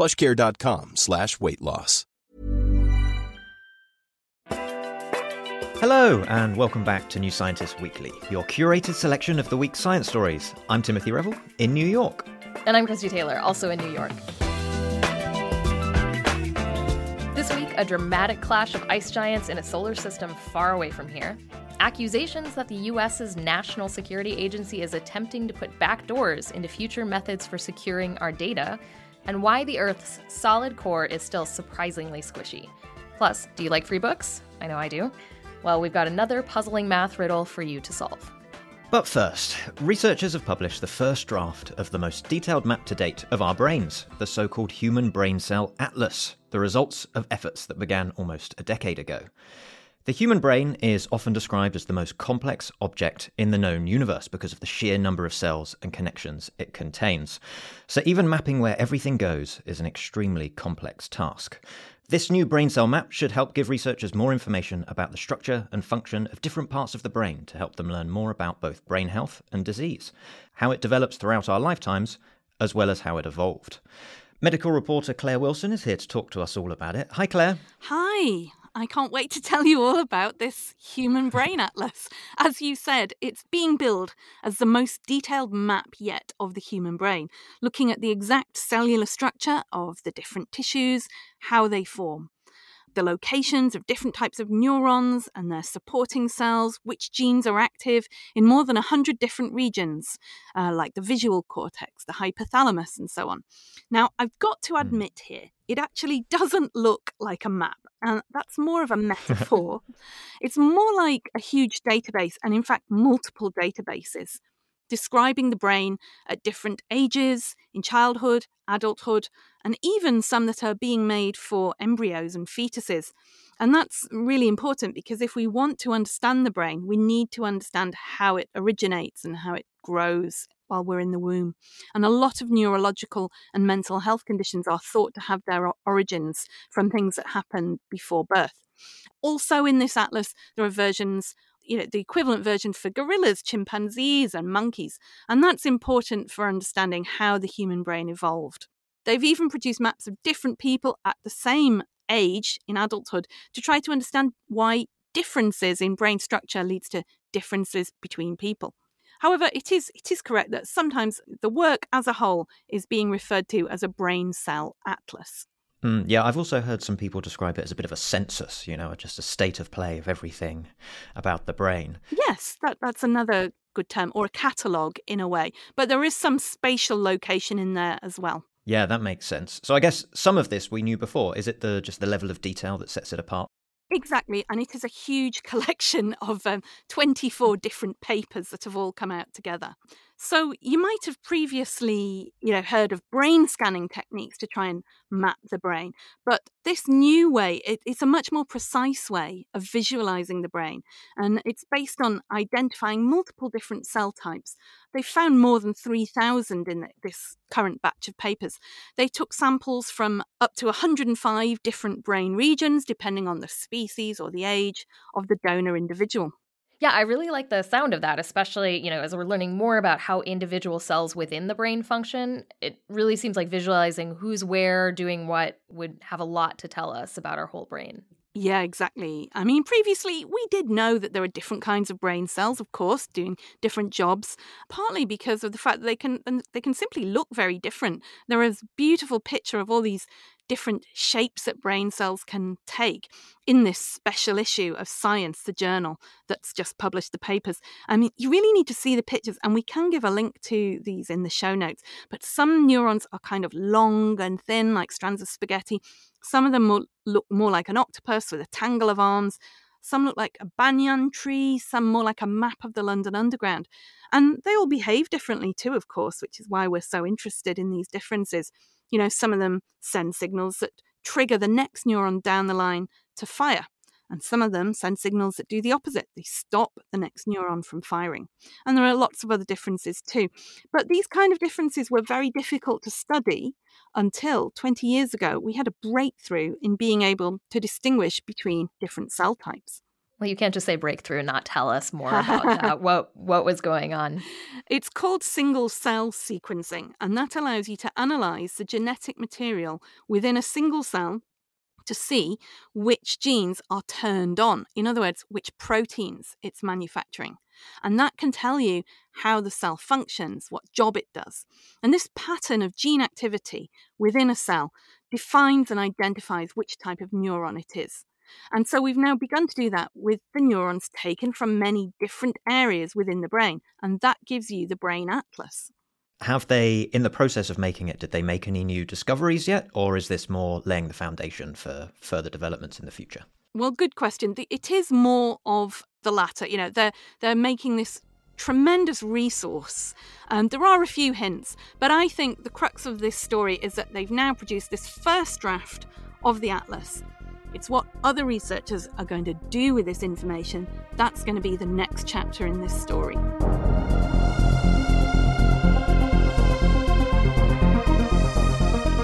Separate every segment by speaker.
Speaker 1: plushcare.com slash weight loss.
Speaker 2: Hello, and welcome back to New Scientist Weekly, your curated selection of the week's science stories. I'm Timothy Revell in New York.
Speaker 3: And I'm Christie Taylor, also in New York. This week, a dramatic clash of ice giants in a solar system far away from here, accusations that the US's National Security Agency is attempting to put backdoors into future methods for securing our data, and why the Earth's solid core is still surprisingly squishy. Plus, do you like free books? I know I do. Well, we've got another puzzling math riddle for you to solve.
Speaker 2: But first, researchers have published the first draft of the most detailed map to date of our brains, the so called Human Brain Cell Atlas, the results of efforts that began almost a decade ago. The human brain is often described as the most complex object in the known universe because of the sheer number of cells and connections it contains. So, even mapping where everything goes is an extremely complex task. This new brain cell map should help give researchers more information about the structure and function of different parts of the brain to help them learn more about both brain health and disease, how it develops throughout our lifetimes, as well as how it evolved. Medical reporter Claire Wilson is here to talk to us all about it. Hi, Claire.
Speaker 4: Hi. I can't wait to tell you all about this human brain atlas. As you said, it's being billed as the most detailed map yet of the human brain, looking at the exact cellular structure of the different tissues, how they form the locations of different types of neurons and their supporting cells, which genes are active in more than 100 different regions, uh, like the visual cortex, the hypothalamus, and so on. Now, I've got to hmm. admit here, it actually doesn't look like a map, and that's more of a metaphor. it's more like a huge database, and in fact, multiple databases describing the brain at different ages, in childhood, adulthood, and even some that are being made for embryos and fetuses. And that's really important because if we want to understand the brain, we need to understand how it originates and how it grows while we're in the womb. And a lot of neurological and mental health conditions are thought to have their origins from things that happened before birth. Also, in this atlas, there are versions you know, the equivalent version for gorillas, chimpanzees, and monkeys. And that's important for understanding how the human brain evolved. They've even produced maps of different people at the same age in adulthood to try to understand why differences in brain structure leads to differences between people. However, it is it is correct that sometimes the work as a whole is being referred to as a brain cell atlas.
Speaker 2: Mm, yeah, I've also heard some people describe it as a bit of a census, you know, just a state of play of everything about the brain.
Speaker 4: Yes, that, that's another good term, or a catalogue in a way. But there is some spatial location in there as well.
Speaker 2: Yeah, that makes sense. So I guess some of this we knew before. Is it the just the level of detail that sets it apart?
Speaker 4: Exactly, and it is a huge collection of um, 24 different papers that have all come out together. So you might have previously, you know, heard of brain scanning techniques to try and map the brain, but this new way, it, it's a much more precise way of visualizing the brain, and it's based on identifying multiple different cell types. They found more than 3,000 in this current batch of papers. They took samples from up to 105 different brain regions, depending on the species or the age of the donor individual.
Speaker 3: Yeah, I really like the sound of that, especially, you know, as we're learning more about how individual cells within the brain function. It really seems like visualizing who's where, doing what would have a lot to tell us about our whole brain.
Speaker 4: Yeah, exactly. I mean, previously we did know that there are different kinds of brain cells, of course, doing different jobs, partly because of the fact that they can they can simply look very different. There is a beautiful picture of all these different shapes that brain cells can take in this special issue of Science, the journal that's just published the papers. I mean, you really need to see the pictures, and we can give a link to these in the show notes. But some neurons are kind of long and thin, like strands of spaghetti. Some of them look more like an octopus with a tangle of arms. Some look like a banyan tree, some more like a map of the London Underground. And they all behave differently too, of course, which is why we're so interested in these differences. You know, some of them send signals that trigger the next neuron down the line to fire. And some of them send signals that do the opposite. They stop the next neuron from firing. And there are lots of other differences too. But these kind of differences were very difficult to study until 20 years ago. We had a breakthrough in being able to distinguish between different cell types.
Speaker 3: Well, you can't just say breakthrough and not tell us more about that. What what was going on?
Speaker 4: It's called single cell sequencing, and that allows you to analyze the genetic material within a single cell to see which genes are turned on. In other words, which proteins it's manufacturing. And that can tell you how the cell functions, what job it does. And this pattern of gene activity within a cell defines and identifies which type of neuron it is. And so we've now begun to do that with the neurons taken from many different areas within the brain. And that gives you the brain atlas.
Speaker 2: Have they, in the process of making it, did they make any new discoveries yet? Or is this more laying the foundation for further developments in the future?
Speaker 4: Well, good question. It is more of the latter. You know, they're, they're making this tremendous resource. Um, there are a few hints, but I think the crux of this story is that they've now produced this first draft of the Atlas. It's what other researchers are going to do with this information. That's going to be the next chapter in this story.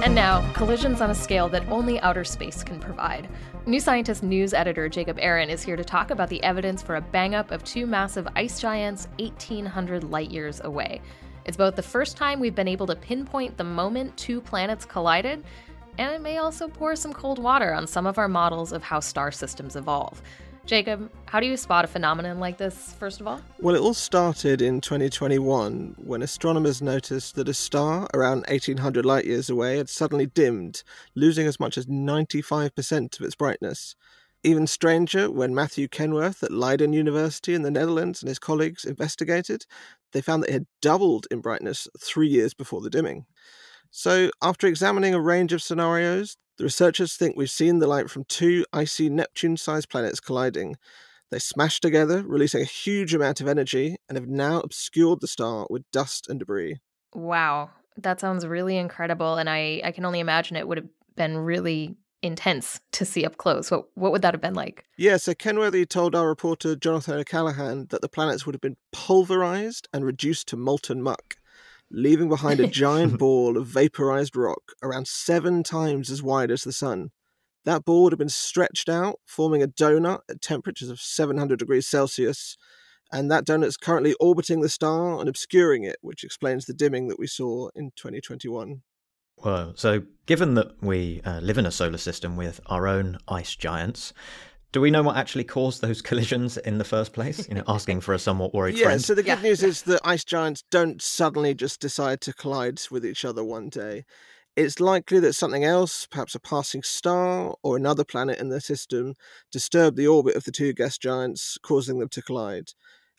Speaker 3: And now, collisions on a scale that only outer space can provide. New Scientist news editor Jacob Aron is here to talk about the evidence for a bang up of two massive ice giants 1,800 light years away. It's both the first time we've been able to pinpoint the moment two planets collided and it may also pour some cold water on some of our models of how star systems evolve. Jacob, how do you spot a phenomenon like this, first of all?
Speaker 5: Well, it all started in 2021 when astronomers noticed that a star around 1800 light years away had suddenly dimmed, losing as much as 95% of its brightness. Even stranger, when Matthew Kenworthy at Leiden University in the Netherlands and his colleagues investigated, they found that it had doubled in brightness three years before the dimming. So, after examining a range of scenarios, the researchers think we've seen the light from two icy Neptune sized planets colliding. They smashed together, releasing a huge amount of energy, and have now obscured the star with dust and debris.
Speaker 3: Wow, that sounds really incredible. And I, I can only imagine it would have been really intense to see up close. What, what would that have been like?
Speaker 5: Yeah, so Kenworthy told our reporter Jonathan O'Callaghan that the planets would have been pulverized and reduced to molten muck leaving behind a giant ball of vaporized rock around seven times as wide as the sun. That ball would have been stretched out, forming a donut at temperatures of 700 degrees Celsius, and that donut is currently orbiting the star and obscuring it, which explains the dimming that we saw in 2021.
Speaker 2: Well, so given that we uh, live in a solar system with our own ice giants, do we know what actually caused those collisions in the first place? You know, asking for a somewhat worried
Speaker 5: yeah,
Speaker 2: friend.
Speaker 5: so the good yeah. news is that ice giants don't suddenly just decide to collide with each other one day. It's likely that something else, perhaps a passing star or another planet in the system, disturbed the orbit of the two gas giants, causing them to collide.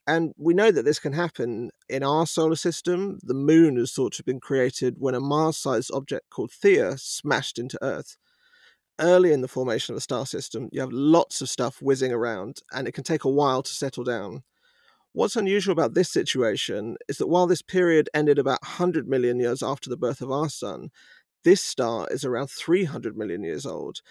Speaker 5: And we know that this can happen in our solar system. The moon is thought to have been created when a Mars sized object called Theia smashed into Earth early in the formation of the star system, you have lots of stuff whizzing around, and it can take a while to settle down. What's unusual about this situation is that while this period ended about 100 million years after the birth of our sun, this star is around 300 million years old.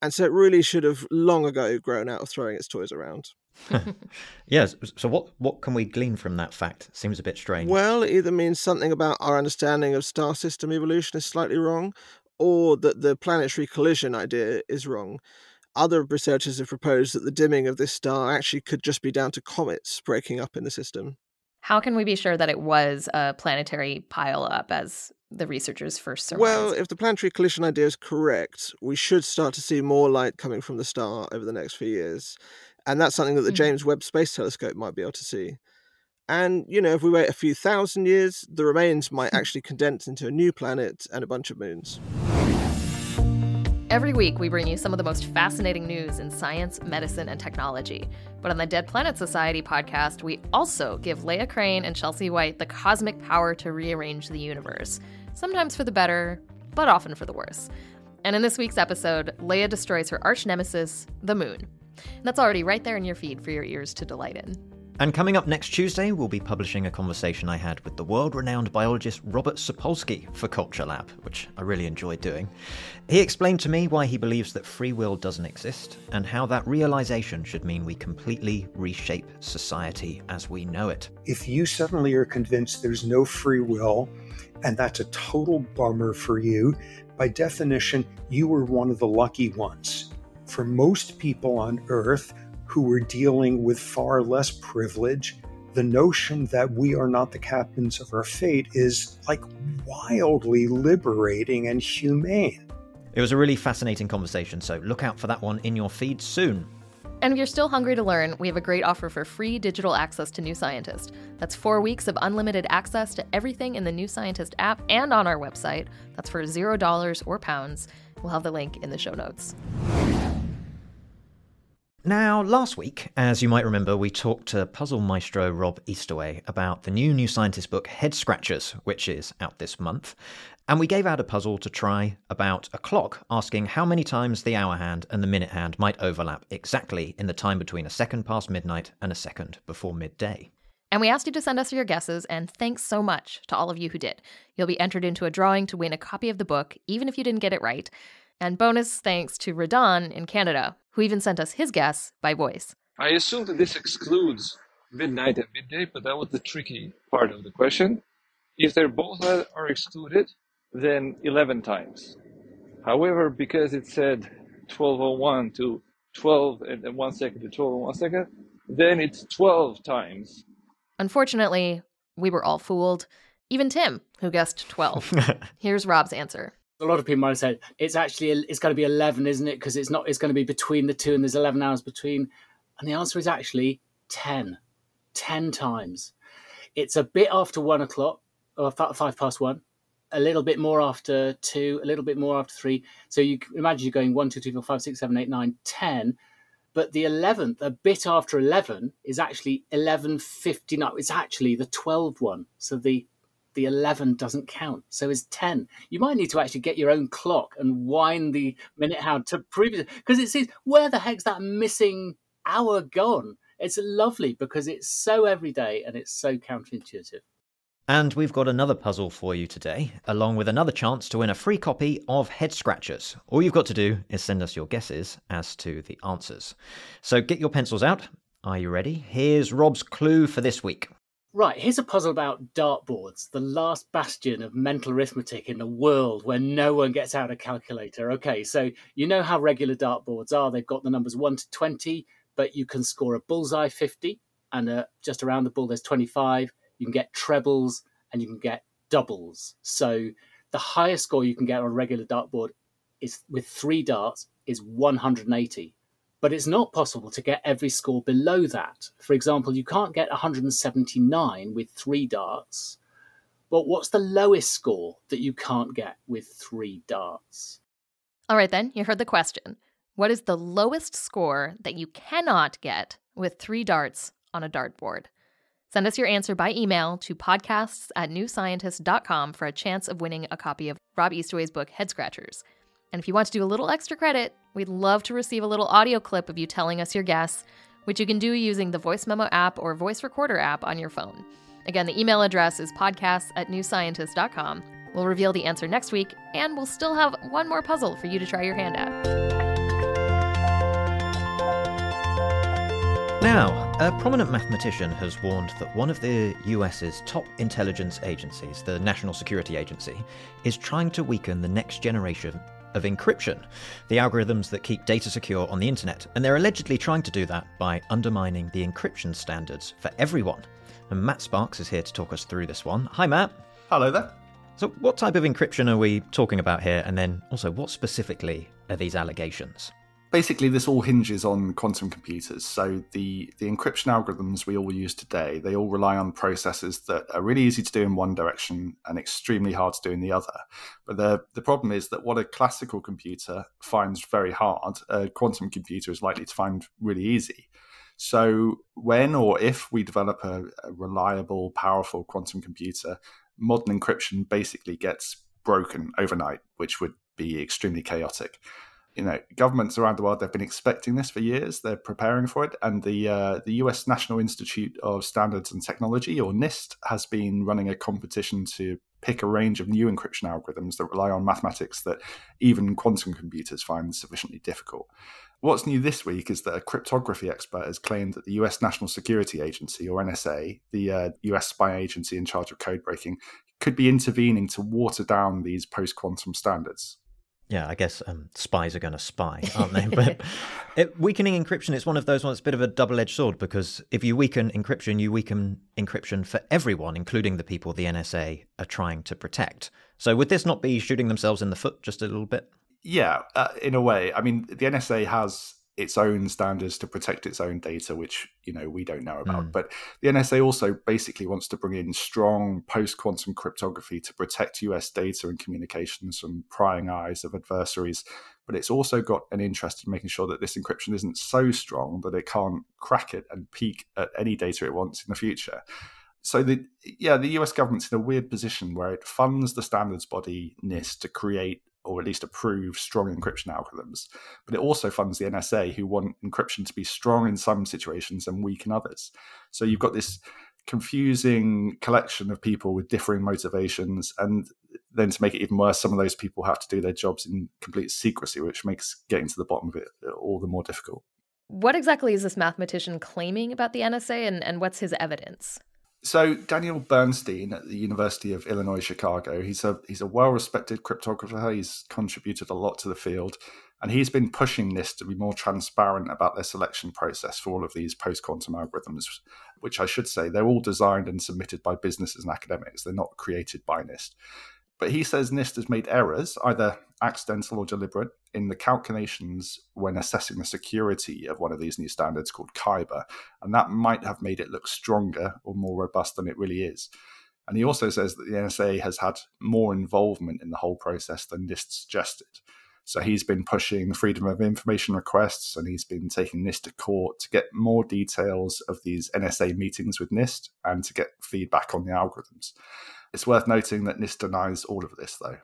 Speaker 5: And so it really should have long ago grown out of throwing its toys around.
Speaker 2: yes. So what what can we glean from that fact? Seems a bit strange.
Speaker 5: Well, it either means something about our understanding of star system evolution is slightly wrong, or that the planetary collision idea is wrong. Other researchers have proposed that the dimming of this star actually could just be down to comets breaking up in the system.
Speaker 3: How can we be sure that it was a planetary pileup, as the researchers first surmised?
Speaker 5: Well, if the planetary collision idea is correct, we should start to see more light coming from the star over the next few years. And that's something that the mm-hmm. James Webb Space Telescope might be able to see. And, you know, if we wait a few thousand years, the remains might actually condense into a new planet and a bunch of moons.
Speaker 3: Every week, we bring you some of the most fascinating news in science, medicine, and technology. But on the Dead Planet Society podcast, we also give Leah Crane and Chelsea Whyte the cosmic power to rearrange the universe, sometimes for the better, but often for the worse. And in this week's episode, Leah destroys her arch nemesis, the moon. And that's already right there in your feed for your ears to delight in.
Speaker 2: And coming up next Tuesday, we'll be publishing a conversation I had with the world renowned biologist Robert Sapolsky for Culture Lab, which I really enjoyed doing. He explained to me why he believes that free will doesn't exist, and how that realization should mean we completely reshape society as we know it.
Speaker 6: If you suddenly are convinced there's no free will, and that's a total bummer for you, by definition, you were one of the lucky ones. For most people on Earth, who were dealing with far less privilege, the notion that we are not the captains of our fate is like wildly liberating and humane.
Speaker 2: It was a really fascinating conversation, so look out for that one in your feed soon.
Speaker 3: And if you're still hungry to learn, we have a great offer for free digital access to New Scientist. That's four weeks of unlimited access to everything in the New Scientist app and on our website. That's for $0 or pounds. We'll have the link in the show notes.
Speaker 2: Now, last week, as you might remember, we talked to puzzle maestro Rob Eastaway about the new New Scientist book Head Scratchers, which is out this month. And we gave out a puzzle to try about a clock, asking how many times the hour hand and the minute hand might overlap exactly in the time between a second past midnight and a second before midday.
Speaker 3: And we asked you to send us your guesses, and thanks so much to all of you who did. You'll be entered into a drawing to win a copy of the book, even if you didn't get it right. And bonus thanks to Radan in Canada, who even sent us his guess by voice.
Speaker 7: I assume that this excludes midnight and midday, but that was the tricky part of the question. If they're both uh, are excluded, then 11 times. However, because it said 1201 to 12 and 1 second to 12 and 1 second, then it's 12 times.
Speaker 3: Unfortunately, we were all fooled. Even Tim, who guessed 12. Here's Rob's answer
Speaker 8: a lot of people might have said it's actually it's going to be 11 isn't it? Because it's not it's going to be between the two and there's 11 hours between. And the answer is actually 10 10 times. It's a bit after one o'clock or five past one a little bit more after two a little bit more after three. So you imagine you're going one two three four five six seven eight nine ten but the 11th a bit after 11 is actually 11.59 it's actually the 12 one. So the the 11 doesn't count. So is 10. You might need to actually get your own clock and wind the minute hand to it. Because it says, where the heck's that missing hour gone? It's lovely because it's so everyday and it's so counterintuitive.
Speaker 2: And we've got another puzzle for you today, along with another chance to win a free copy of Head Scratchers. All you've got to do is send us your guesses as to the answers. So get your pencils out. Are you ready? Here's Rob's clue for this week.
Speaker 8: Right, here's a puzzle about dartboards, the last bastion of mental arithmetic in the world where no one gets out a calculator. Okay, so you know how regular dartboards are. They've got the numbers 1 to 20, but you can score a bullseye 50, and uh, just around the bull there's 25. You can get trebles and you can get doubles. So the highest score you can get on a regular dartboard is with three darts is 180 but it's not possible to get every score below that. For example, you can't get 179 with three darts. But what's the lowest score that you can't get with three darts?
Speaker 3: All right, then, you heard the question. What is the lowest score that you cannot get with three darts on a dartboard? Send us your answer by email to podcasts at newscientist.com for a chance of winning a copy of Rob Eastaway's book, Head Scratchers. And if you want to do a little extra credit, we'd love to receive a little audio clip of you telling us your guess, which you can do using the Voice Memo app or Voice Recorder app on your phone. Again, the email address is podcasts at newscientist.com. We'll reveal the answer next week, and we'll still have one more puzzle for you to try your hand at.
Speaker 2: Now, a prominent mathematician has warned that one of the US's top intelligence agencies, the National Security Agency, is trying to weaken the next generation of encryption, the algorithms that keep data secure on the internet, and they're allegedly trying to do that by undermining the encryption standards for everyone. And Matt Sparkes is here to talk us through this one. Hi, Matt.
Speaker 9: Hello there.
Speaker 2: So, what type of encryption are we talking about here? And then also, what specifically are these allegations?
Speaker 9: Basically this all hinges on quantum computers. So the the encryption algorithms we all use today they all rely on processes that are really easy to do in one direction and extremely hard to do in the other. But the the problem is that what a classical computer finds very hard a quantum computer is likely to find really easy. So when or if we develop a, a reliable powerful quantum computer modern encryption basically gets broken overnight which would be extremely chaotic you know, governments around the world they've been expecting this for years. They're preparing for it, and the uh, the U.S. National Institute of Standards and Technology, or NIST, has been running a competition to pick a range of new encryption algorithms that rely on mathematics that even quantum computers find sufficiently difficult. What's new this week is that a cryptography expert has claimed that the US National Security Agency, or NSA, the uh, US spy agency in charge of code breaking, could be intervening to water down these post quantum standards
Speaker 2: yeah, I guess um, spies are going to spy, aren't they? But it, weakening encryption is one of those ones, a bit of a double edged sword because if you weaken encryption, you weaken encryption for everyone, including the people the NSA are trying to protect. So would this not be shooting themselves in the foot just a little bit?
Speaker 9: Yeah, uh, in a way. I mean, the NSA has its own standards to protect its own data, which you know we don't know about. Mm. But the NSA also basically wants to bring in strong post-quantum cryptography to protect U.S. data and communications from prying eyes of adversaries. But it's also got an interest in making sure that this encryption isn't so strong that it can't crack it and peek at any data it wants in the future. So the yeah, the US government's in a weird position where it funds the standards body NIST to create or at least approve strong encryption algorithms. But it also funds the NSA, who want encryption to be strong in some situations and weak in others. So you've got this confusing collection of people with differing motivations. And then to make it even worse, some of those people have to do their jobs in complete secrecy, which makes getting to the bottom of it all the more difficult.
Speaker 3: What exactly is this mathematician claiming about the NSA and, and what's his evidence?
Speaker 9: So Daniel Bernstein at the University of Illinois Chicago, he's a he's a well-respected cryptographer. He's contributed a lot to the field, and he's been pushing this to be more transparent about their selection process for all of these post-quantum algorithms, which I should say they're all designed and submitted by businesses and academics. They're not created by NIST. But he says NIST has made errors, either accidental or deliberate, in the calculations when assessing the security of one of these new standards called Kyber. And that might have made it look stronger or more robust than it really is. And he also says that the NSA has had more involvement in the whole process than NIST suggested. So he's been pushing freedom of information requests and he's been taking NIST to court to get more details of these NSA meetings with NIST and to get feedback on the algorithms. It's worth noting that NIST denies all of this, though.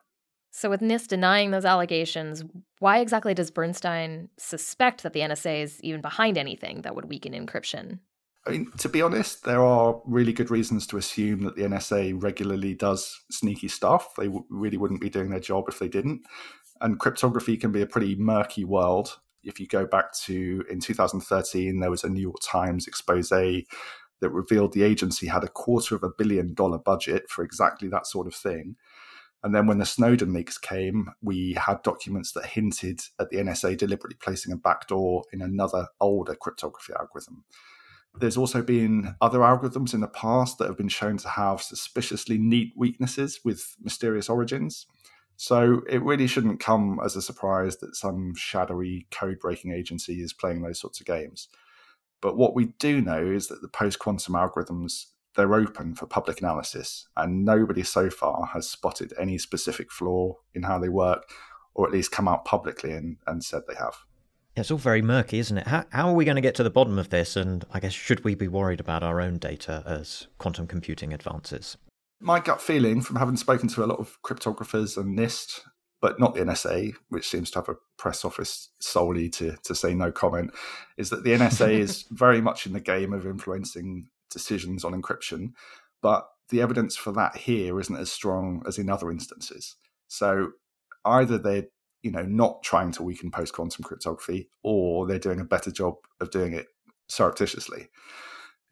Speaker 3: So, with NIST denying those allegations, why exactly does Bernstein suspect that the NSA is even behind anything that would weaken encryption?
Speaker 9: I mean, to be honest, there are really good reasons to assume that the NSA regularly does sneaky stuff. They w- really wouldn't be doing their job if they didn't. And cryptography can be a pretty murky world. If you go back to in 2013, there was a New York Times expose that revealed the agency had a quarter of a billion dollar budget for exactly that sort of thing. And then when the Snowden leaks came, we had documents that hinted at the NSA deliberately placing a backdoor in another older cryptography algorithm. There's also been other algorithms in the past that have been shown to have suspiciously neat weaknesses with mysterious origins. So it really shouldn't come as a surprise that some shadowy code breaking agency is playing those sorts of games. But what we do know is that the post quantum algorithms they're open for public analysis, and nobody so far has spotted any specific flaw in how they work, or at least come out publicly and, and said they have.
Speaker 2: It's all very murky, isn't it? How, how are we going to get to the bottom of this? And I guess, should we be worried about our own data as quantum computing advances?
Speaker 9: My gut feeling from having spoken to a lot of cryptographers and NIST but not the NSA, which seems to have a press office solely to, to say no comment, is that the NSA is very much in the game of influencing decisions on encryption. But the evidence for that here isn't as strong as in other instances. So either they're you know not trying to weaken post quantum cryptography, or they're doing a better job of doing it surreptitiously.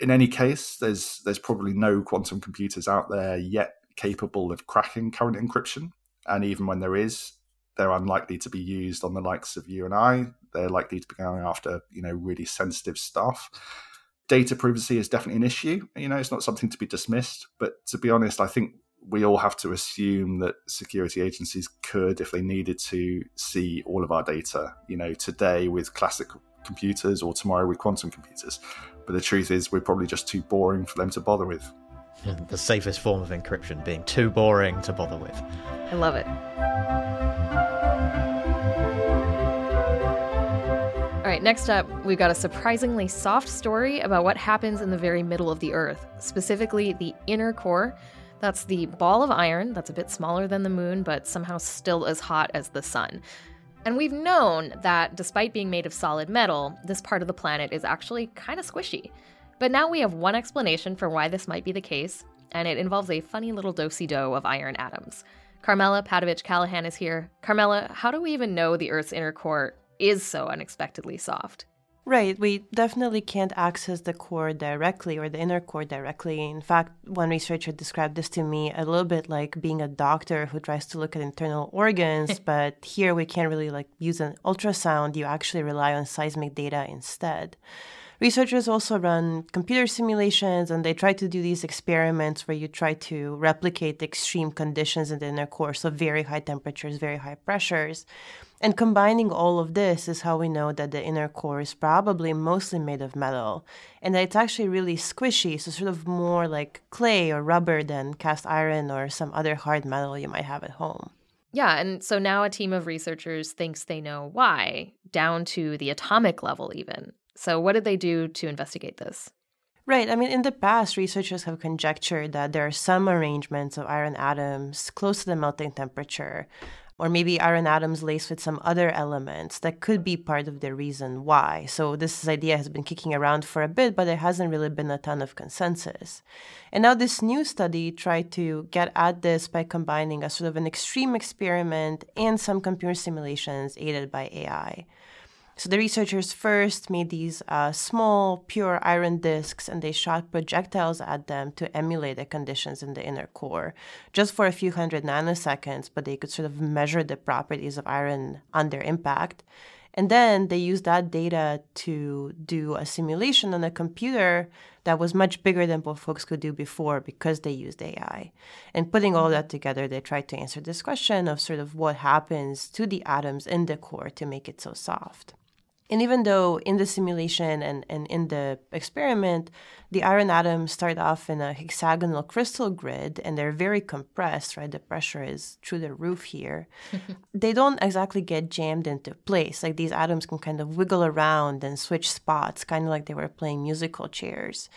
Speaker 9: In any case, there's there's probably no quantum computers out there yet capable of cracking current encryption and even when there is, they're unlikely to be used on the likes of you and I. They're likely to be going after you know really sensitive stuff. Data privacy is definitely an issue. You know, it's not something to be dismissed. But to be honest, I think we all have to assume that security agencies could, if they needed to, see all of our data, you know, today with classic computers or tomorrow with quantum computers. But the truth is, we're probably just too boring for them to bother with.
Speaker 2: The safest form of encryption being too boring to bother with.
Speaker 3: I love it. All right, next up, we've got a surprisingly soft story about what happens in the very middle of the Earth, specifically the inner core. That's the ball of iron that's a bit smaller than the moon, but somehow still as hot as the sun. And we've known that despite being made of solid metal, this part of the planet is actually kind of squishy. But now we have one explanation for why this might be the case, and it involves a funny little dosey do of iron atoms. Karmela Padavic-Callaghan is here. Karmela, how do we even know the Earth's inner core is so unexpectedly soft.
Speaker 10: Right, we definitely can't access the core directly or the inner core directly. In fact, one researcher described this to me a little bit like being a doctor who tries to look at internal organs, but here we can't really like use an ultrasound. You actually rely on seismic data instead. Researchers also run computer simulations and they try to do these experiments where you try to replicate the extreme conditions in the inner core, so very high temperatures, very high pressures. And combining all of this is how we know that the inner core is probably mostly made of metal and that it's actually really squishy, so sort of more like clay or rubber than cast iron or some other hard metal you might have at home.
Speaker 3: Yeah, and so now a team of researchers thinks they know why, down to the atomic level, even. So, what did they do to investigate this?
Speaker 10: Right. I mean, in the past, researchers have conjectured that there are some arrangements of iron atoms close to the melting temperature or maybe iron atoms laced with some other elements that could be part of the reason why. So this idea has been kicking around for a bit, but there hasn't really been a ton of consensus. And now this new study tried to get at this by combining a sort of an extreme experiment and some computer simulations aided by AI. So the researchers first made these uh, small, pure iron disks and they shot projectiles at them to emulate the conditions in the inner core, just for a few hundred nanoseconds, but they could sort of measure the properties of iron under impact. And then they used that data to do a simulation on a computer that was much bigger than what folks could do before because they used AI. And putting all that together, they tried to answer this question of sort of what happens to the atoms in the core to make it so soft. And even though in the simulation and, and in the experiment, the iron atoms start off in a hexagonal crystal grid and they're very compressed, right? The pressure is through the roof here. they don't exactly get jammed into place. Like these atoms can kind of wiggle around and switch spots, kind of like they were playing musical chairs.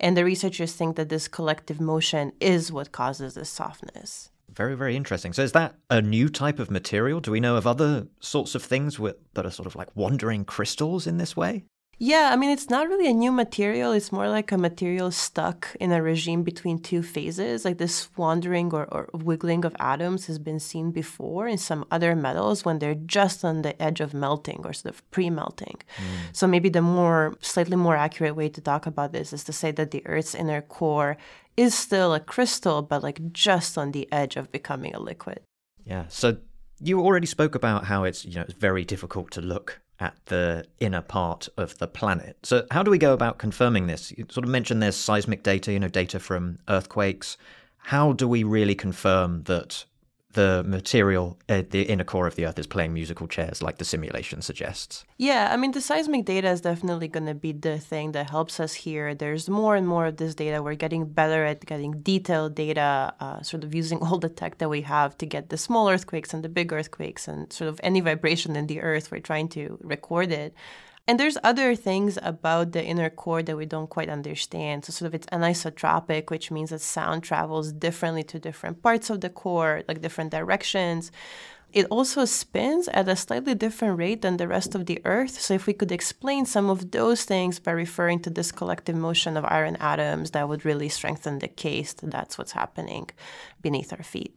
Speaker 10: And the researchers think that this collective motion is what causes this softness.
Speaker 2: Very, very interesting. So, is that a new type of material? Do we know of other sorts of things with, that are sort of like wandering crystals in this way?
Speaker 10: Yeah, I mean, it's not really a new material. It's more like a material stuck in a regime between two phases. Like this wandering or, or wiggling of atoms has been seen before in some other metals when they're just on the edge of melting or sort of pre melting. Mm. So maybe the more, slightly more accurate way to talk about this is to say that the Earth's inner core is still a crystal, but like just on the edge of becoming a liquid.
Speaker 2: Yeah. So you already spoke about how it's you know it's very difficult to look at the inner part of the planet. So how do we go about confirming this? You sort of mentioned there's seismic data, you know, data from earthquakes. How do we really confirm that the material at the inner core of the Earth is playing musical chairs, like the simulation suggests.
Speaker 10: Yeah, I mean, the seismic data is definitely going to be the thing that helps us here. There's more and more of this data. We're getting better at getting detailed data, uh, sort of using all the tech that we have to get the small earthquakes and the big earthquakes and sort of any vibration in the Earth. We're trying to record it. And there's other things about the inner core that we don't quite understand. So sort of it's anisotropic, which means that sound travels differently to different parts of the core, like different directions. It also spins at a slightly different rate than the rest of the Earth. So, if we could explain some of those things by referring to this collective motion of iron atoms, that would really strengthen the case that that's what's happening beneath our feet.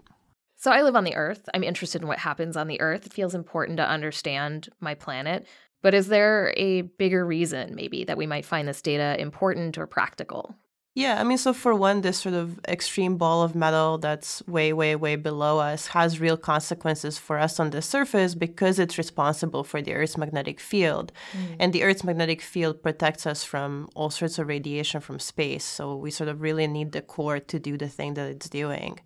Speaker 3: So, I live on the Earth. I'm interested in what happens on the Earth. It feels important to understand my planet. But is there a bigger reason, maybe, that we might find this data important or practical?
Speaker 10: Yeah, I mean, so for one, this sort of extreme ball of metal that's way, way, way below us has real consequences for us on the surface because it's responsible for the Earth's magnetic field. Mm. And the Earth's magnetic field protects us from all sorts of radiation from space. So we sort of really need the core to do the thing that it's doing.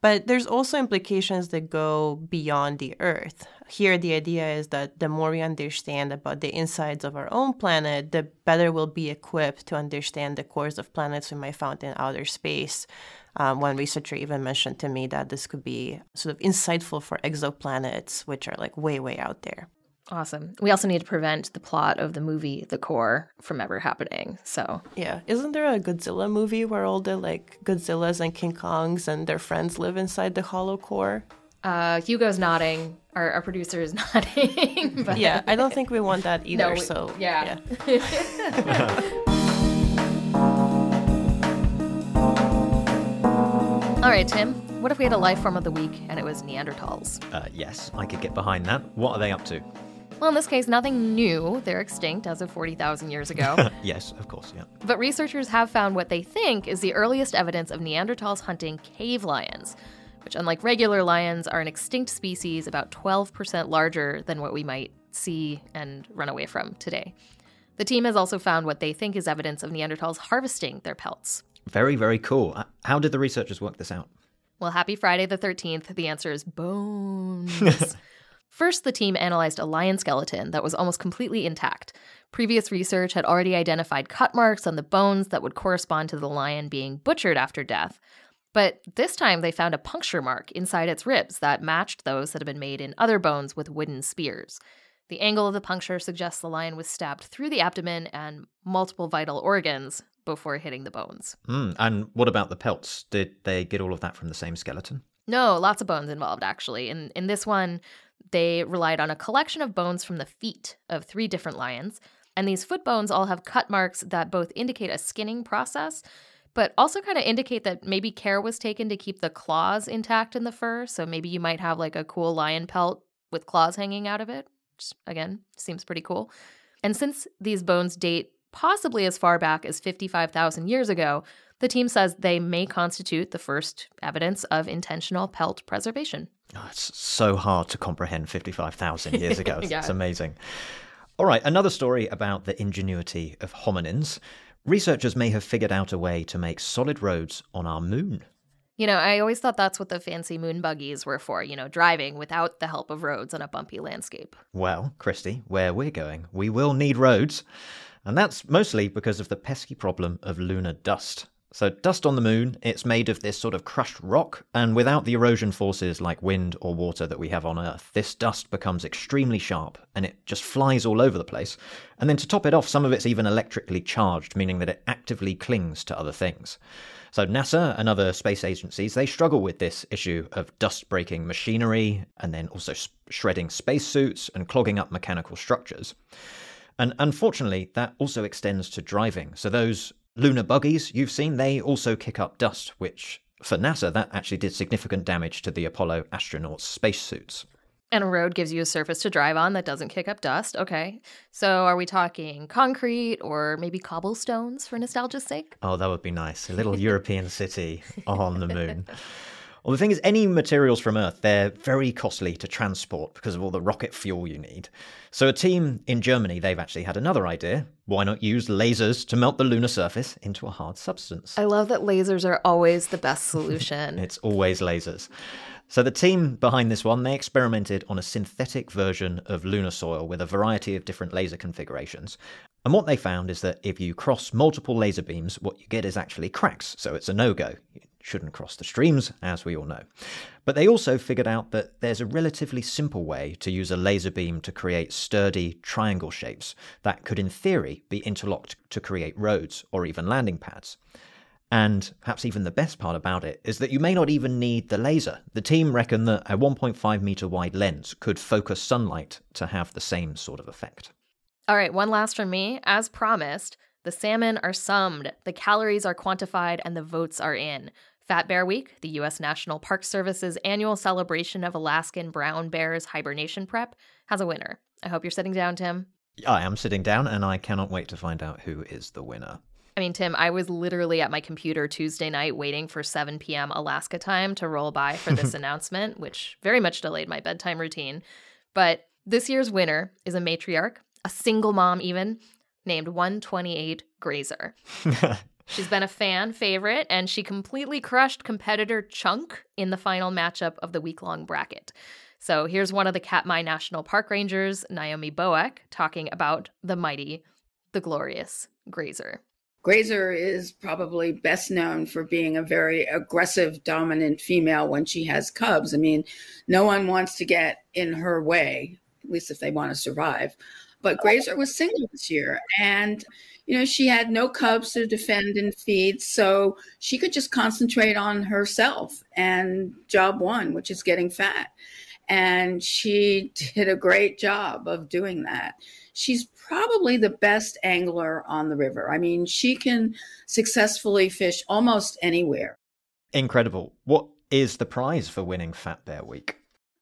Speaker 10: But there's also implications that go beyond the Earth. Here, the idea is that the more we understand about the insides of our own planet, the better we'll be equipped to understand the cores of planets we might find in outer space. Um, one researcher even mentioned to me that this could be sort of insightful for exoplanets, which are like way, way out there.
Speaker 3: Awesome. We also need to prevent the plot of the movie The Core from ever happening. So
Speaker 10: yeah, isn't there a Godzilla movie where all the like Godzillas and King Kongs and their friends live inside the hollow core?
Speaker 3: Uh, Hugo's nodding. Our, our producer is nodding.
Speaker 10: but... Yeah, I don't think we want that either. No, we, so
Speaker 3: yeah.
Speaker 10: yeah.
Speaker 3: all right, Tim. What if we had a life form of the week and it was Neanderthals?
Speaker 2: Uh, yes, I could get behind that. What are they up to?
Speaker 3: Well, in this case, nothing new. They're extinct as of 40,000 years ago.
Speaker 2: yes, of course, yeah.
Speaker 3: But researchers have found what they think is the earliest evidence of Neanderthals hunting cave lions, which, unlike regular lions, are an extinct species about 12% larger than what we might see and run away from today. The team has also found what they think is evidence of Neanderthals harvesting their pelts.
Speaker 2: Very, very cool. How did the researchers work this out?
Speaker 3: Well, happy Friday the 13th. The answer is bones. First, the team analyzed a lion skeleton that was almost completely intact. Previous research had already identified cut marks on the bones that would correspond to the lion being butchered after death. But this time they found a puncture mark inside its ribs that matched those that had been made in other bones with wooden spears. The angle of the puncture suggests the lion was stabbed through the abdomen and multiple vital organs before hitting the bones.
Speaker 2: Mm, and what about the pelts? Did they get all of that from the same skeleton?
Speaker 3: No, lots of bones involved actually. In in this one, they relied on a collection of bones from the feet of three different lions. And these foot bones all have cut marks that both indicate a skinning process, but also kind of indicate that maybe care was taken to keep the claws intact in the fur. So maybe you might have like a cool lion pelt with claws hanging out of it. Which, again, seems pretty cool. And since these bones date possibly as far back as 55,000 years ago, the team says they may constitute the first evidence of intentional pelt preservation.
Speaker 2: Oh, it's so hard to comprehend 55,000 years ago. yeah. It's amazing. All right, another story about the ingenuity of hominins. Researchers may have figured out a way to make solid roads on our moon.
Speaker 3: You know, I always thought that's what the fancy moon buggies were for, you know, driving without the help of roads on a bumpy landscape.
Speaker 2: Well, Christie, where we're going, we will need roads. And that's mostly because of the pesky problem of lunar dust. So, dust on the moon, it's made of this sort of crushed rock, and without the erosion forces like wind or water that we have on Earth, this dust becomes extremely sharp and it just flies all over the place. And then to top it off, some of it's even electrically charged, meaning that it actively clings to other things. So, NASA and other space agencies, they struggle with this issue of dust breaking machinery and then also shredding spacesuits and clogging up mechanical structures. And unfortunately, that also extends to driving. So, those lunar buggies you've seen, they also kick up dust, which for NASA, that actually did significant damage to the Apollo astronauts' spacesuits.
Speaker 3: And a road gives you a surface to drive on that doesn't kick up dust. Okay. So are we talking concrete or maybe cobblestones for nostalgia's sake?
Speaker 2: Oh, that would be nice. A little European city on the moon. Well, the thing is, any materials from Earth, they're very costly to transport because of all the rocket fuel you need. So, a team in Germany, they've actually had another idea. Why not use lasers to melt the lunar surface into a hard substance?
Speaker 3: I love that lasers are always the best solution.
Speaker 2: it's always lasers. So, the team behind this one, they experimented on a synthetic version of lunar soil with a variety of different laser configurations. And what they found is that if you cross multiple laser beams, what you get is actually cracks, so it's a no go shouldn't cross the streams, as we all know. But they also figured out that there's a relatively simple way to use a laser beam to create sturdy triangle shapes that could, in theory, be interlocked to create roads or even landing pads. And perhaps even the best part about it is that you may not even need the laser. The team reckon that a 1.5 meter wide lens could focus sunlight to have the same sort of effect.
Speaker 3: All right, one last from me. As promised, the salmon are summed, the calories are quantified, and the votes are in. Fat Bear Week, the U.S. National Park Service's annual celebration of Alaskan brown bears hibernation prep, has a winner. I hope you're sitting down, Tim.
Speaker 2: I am sitting down, and I cannot wait to find out who is the winner.
Speaker 3: I mean, Tim, I was literally at my computer Tuesday night waiting for 7 p.m. Alaska time to roll by for this announcement, which very much delayed my bedtime routine. But this year's winner is a matriarch, a single mom even, named 128 Grazer. She's been a fan favorite, and she completely crushed competitor Chunk in the final matchup of the week long bracket. So here's one of the Katmai National Park Rangers, Naomi Boak, talking about the mighty, the glorious Grazer.
Speaker 11: Grazer is probably best known for being a very aggressive, dominant female when she has cubs. I mean, no one wants to get in her way, at least if they want to survive. But Grazer was single this year, and you know she had no cubs to defend and feed, so she could just concentrate on herself and job one, which is getting fat. And she did a great job of doing that she's probably the best angler on the river. I mean, she can successfully fish almost anywhere.
Speaker 2: Incredible. What is the prize for winning Fat Bear Week?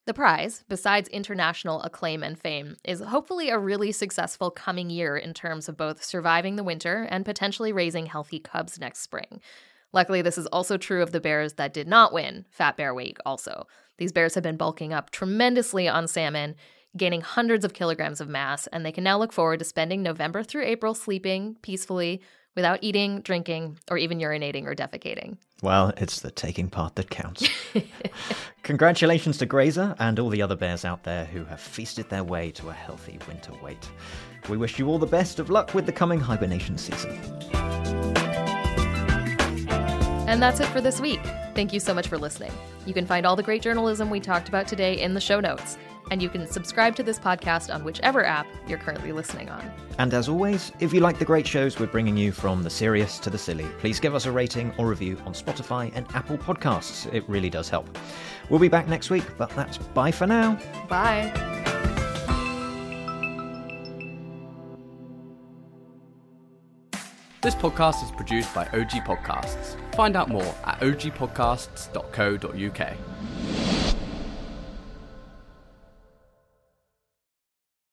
Speaker 3: The prize, besides international acclaim and fame, is hopefully a really successful coming year in terms of both surviving the winter and potentially raising healthy cubs next spring. Luckily, this is also true of the bears that did not win Fat Bear Week, also. These bears have been bulking up tremendously on salmon, gaining hundreds of kilograms of mass, and they can now look forward to spending November through April sleeping peacefully without eating, drinking, or even urinating or defecating.
Speaker 2: Well, it's the taking part that counts. Congratulations to Grazer and all the other bears out there who have feasted their way to a healthy winter weight. We wish you all the best of luck with the coming hibernation season.
Speaker 3: And that's it for this week. Thank you so much for listening. You can find all the great journalism we talked about today in the show notes and you can subscribe to this podcast on whichever app you're currently listening on.
Speaker 2: And as always, if you like the great shows we're bringing you from the serious to the silly, please give us a rating or review on Spotify and Apple Podcasts. It really does help. We'll be back next week, but that's bye for now.
Speaker 3: Bye.
Speaker 12: This podcast is produced by OG Podcasts. Find out more at ogpodcasts.co.uk.